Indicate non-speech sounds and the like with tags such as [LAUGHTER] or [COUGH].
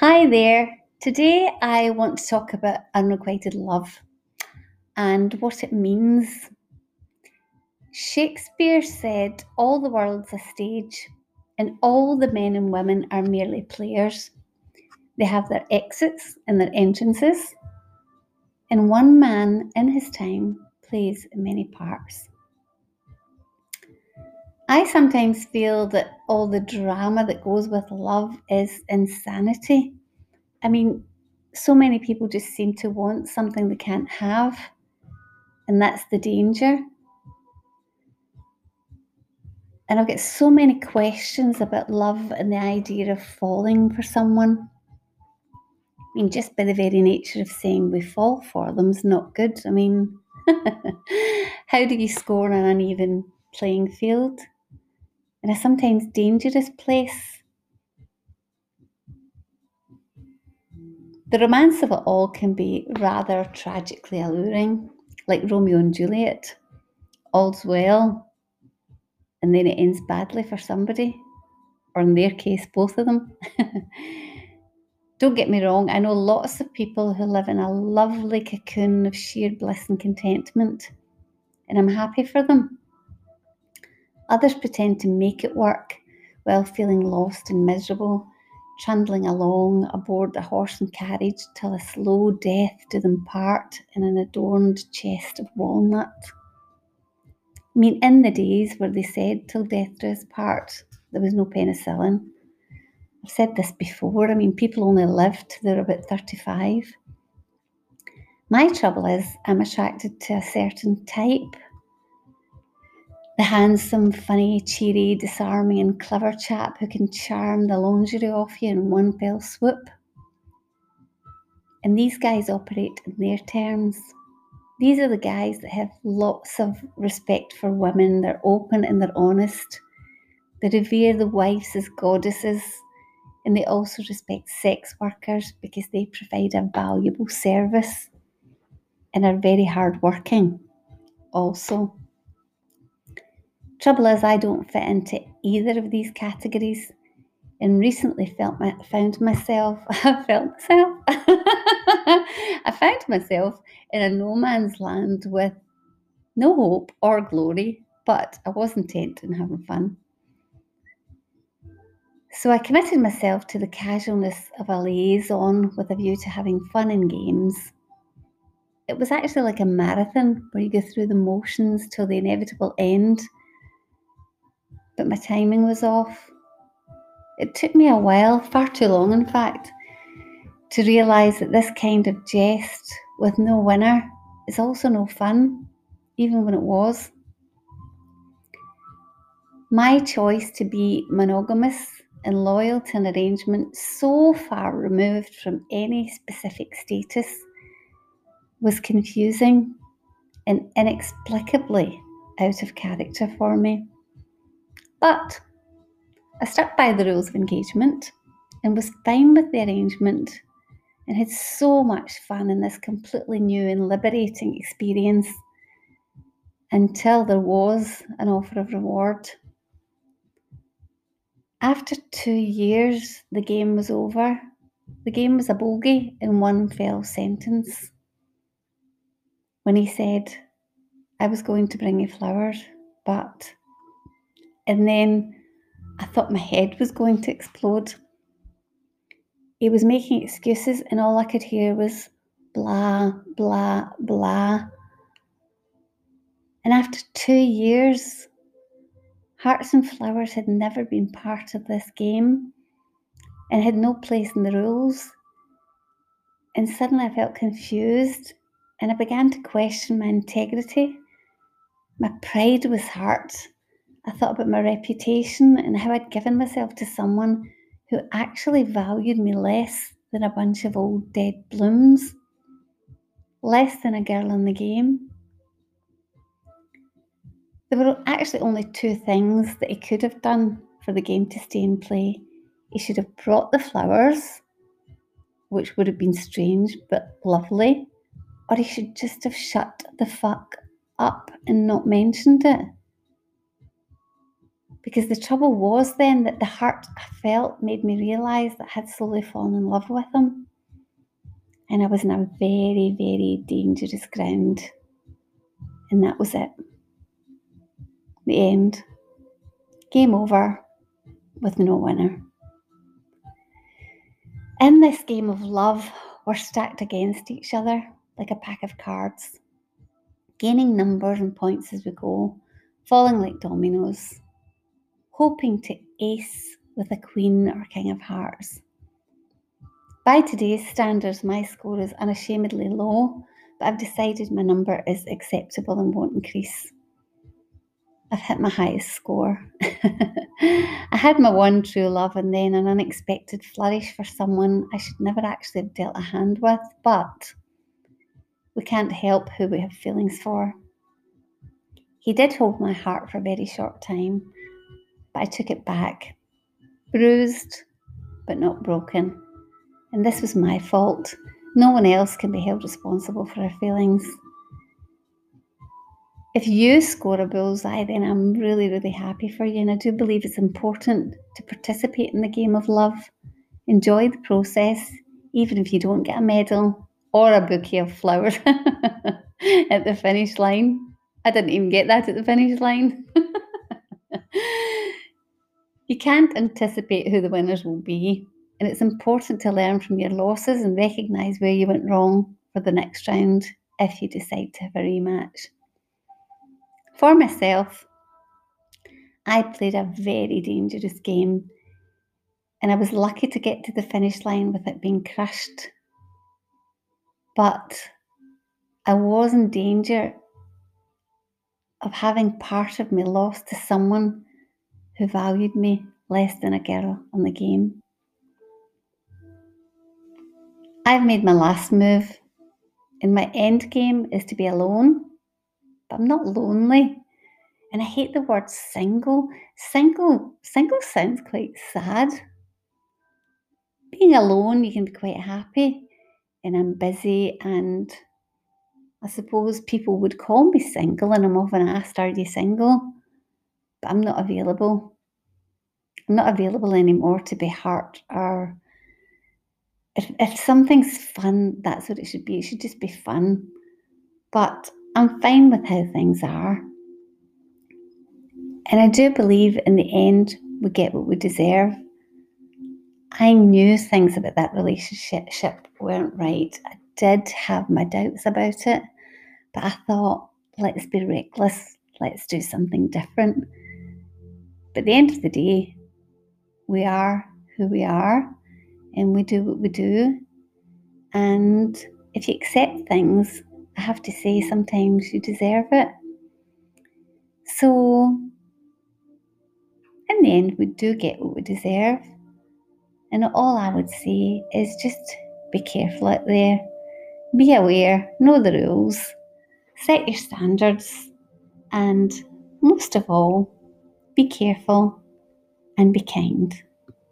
Hi there. Today I want to talk about unrequited love and what it means. Shakespeare said, All the world's a stage, and all the men and women are merely players. They have their exits and their entrances, and one man in his time plays many parts. I sometimes feel that all the drama that goes with love is insanity. I mean, so many people just seem to want something they can't have, and that's the danger. And I've got so many questions about love and the idea of falling for someone. I mean, just by the very nature of saying we fall for them is not good. I mean, [LAUGHS] how do you score on an uneven playing field? In a sometimes dangerous place. The romance of it all can be rather tragically alluring, like Romeo and Juliet. All's well, and then it ends badly for somebody, or in their case, both of them. [LAUGHS] Don't get me wrong, I know lots of people who live in a lovely cocoon of sheer bliss and contentment, and I'm happy for them. Others pretend to make it work while feeling lost and miserable, trundling along aboard a horse and carriage till a slow death do them part in an adorned chest of walnut. I mean, in the days where they said till death do us part, there was no penicillin. I've said this before, I mean, people only lived till they were about 35. My trouble is, I'm attracted to a certain type the handsome, funny, cheery, disarming, and clever chap who can charm the lingerie off you in one fell swoop. And these guys operate in their terms. These are the guys that have lots of respect for women, they're open and they're honest. They revere the wives as goddesses, and they also respect sex workers because they provide a valuable service and are very hardworking also. Trouble is, I don't fit into either of these categories and recently felt my, found myself [LAUGHS] I felt myself [LAUGHS] I found myself in a no man's land with no hope or glory, but I was intent on having fun. So I committed myself to the casualness of a liaison with a view to having fun and games. It was actually like a marathon where you go through the motions till the inevitable end but my timing was off. It took me a while, far too long in fact, to realise that this kind of jest with no winner is also no fun, even when it was. My choice to be monogamous and loyal to an arrangement so far removed from any specific status was confusing and inexplicably out of character for me. But I stuck by the rules of engagement and was fine with the arrangement and had so much fun in this completely new and liberating experience until there was an offer of reward. After two years, the game was over. The game was a bogey in one fell sentence. When he said, I was going to bring you flowers, but and then I thought my head was going to explode. He was making excuses, and all I could hear was blah, blah, blah. And after two years, Hearts and Flowers had never been part of this game and had no place in the rules. And suddenly I felt confused and I began to question my integrity. My pride was hurt I thought about my reputation and how I'd given myself to someone who actually valued me less than a bunch of old dead blooms, less than a girl in the game. There were actually only two things that he could have done for the game to stay in play. He should have brought the flowers, which would have been strange but lovely, or he should just have shut the fuck up and not mentioned it Because the trouble was then that the hurt I felt made me realise that I had slowly fallen in love with him. And I was in a very, very dangerous ground. And that was it. The end. Game over with no winner. In this game of love, we're stacked against each other like a pack of cards, gaining numbers and points as we go, falling like dominoes, hoping to ace with a queen or king of hearts. By today's standards, my score is unashamedly low, but I've decided my number is acceptable and won't increase. I've hit my highest score. [LAUGHS] I had my one true love and then an unexpected flourish for someone I should never actually have dealt a hand with, but we can't help who we have feelings for. He did hold my heart for a very short time, but I took it back. Bruised, but not broken. And this was my fault. No one else can be held responsible for our feelings. If you score a bullseye, then I'm really, really happy for you. And I do believe it's important to participate in the game of love. Enjoy the process, even if you don't get a medal or a bouquet of flowers [LAUGHS] at the finish line. I didn't even get that at the finish line. [LAUGHS] you can't anticipate who the winners will be, and it's important to learn from your losses and recognise where you went wrong for the next round if you decide to have a rematch. For myself, I played a very dangerous game and I was lucky to get to the finish line with it being crushed. But I was in danger of having part of me lost to someone who valued me less than a girl on the game. I've made my last move, and my end game is to be alone but I'm not lonely. And I hate the word single. Single single sounds quite sad. Being alone, you can be quite happy. And I'm busy and I suppose people would call me single and I'm often asked, Are you single? I'm not available. I'm not available anymore to be hurt or if, if something's fun, that's what it should be. It should just be fun. But I'm fine with how things are. And I do believe in the end we get what we deserve. I knew things about that relationship weren't right. I did have my doubts about it, but I thought, let's be reckless, let's do something different. But at the end of the day, we are who we are and we do what we do. And if you accept things I have to say, sometimes you deserve it. So, in the end, we do get what we deserve. And all I would say is just be careful out there, be aware, know the rules, set your standards, and most of all, be careful and be kind.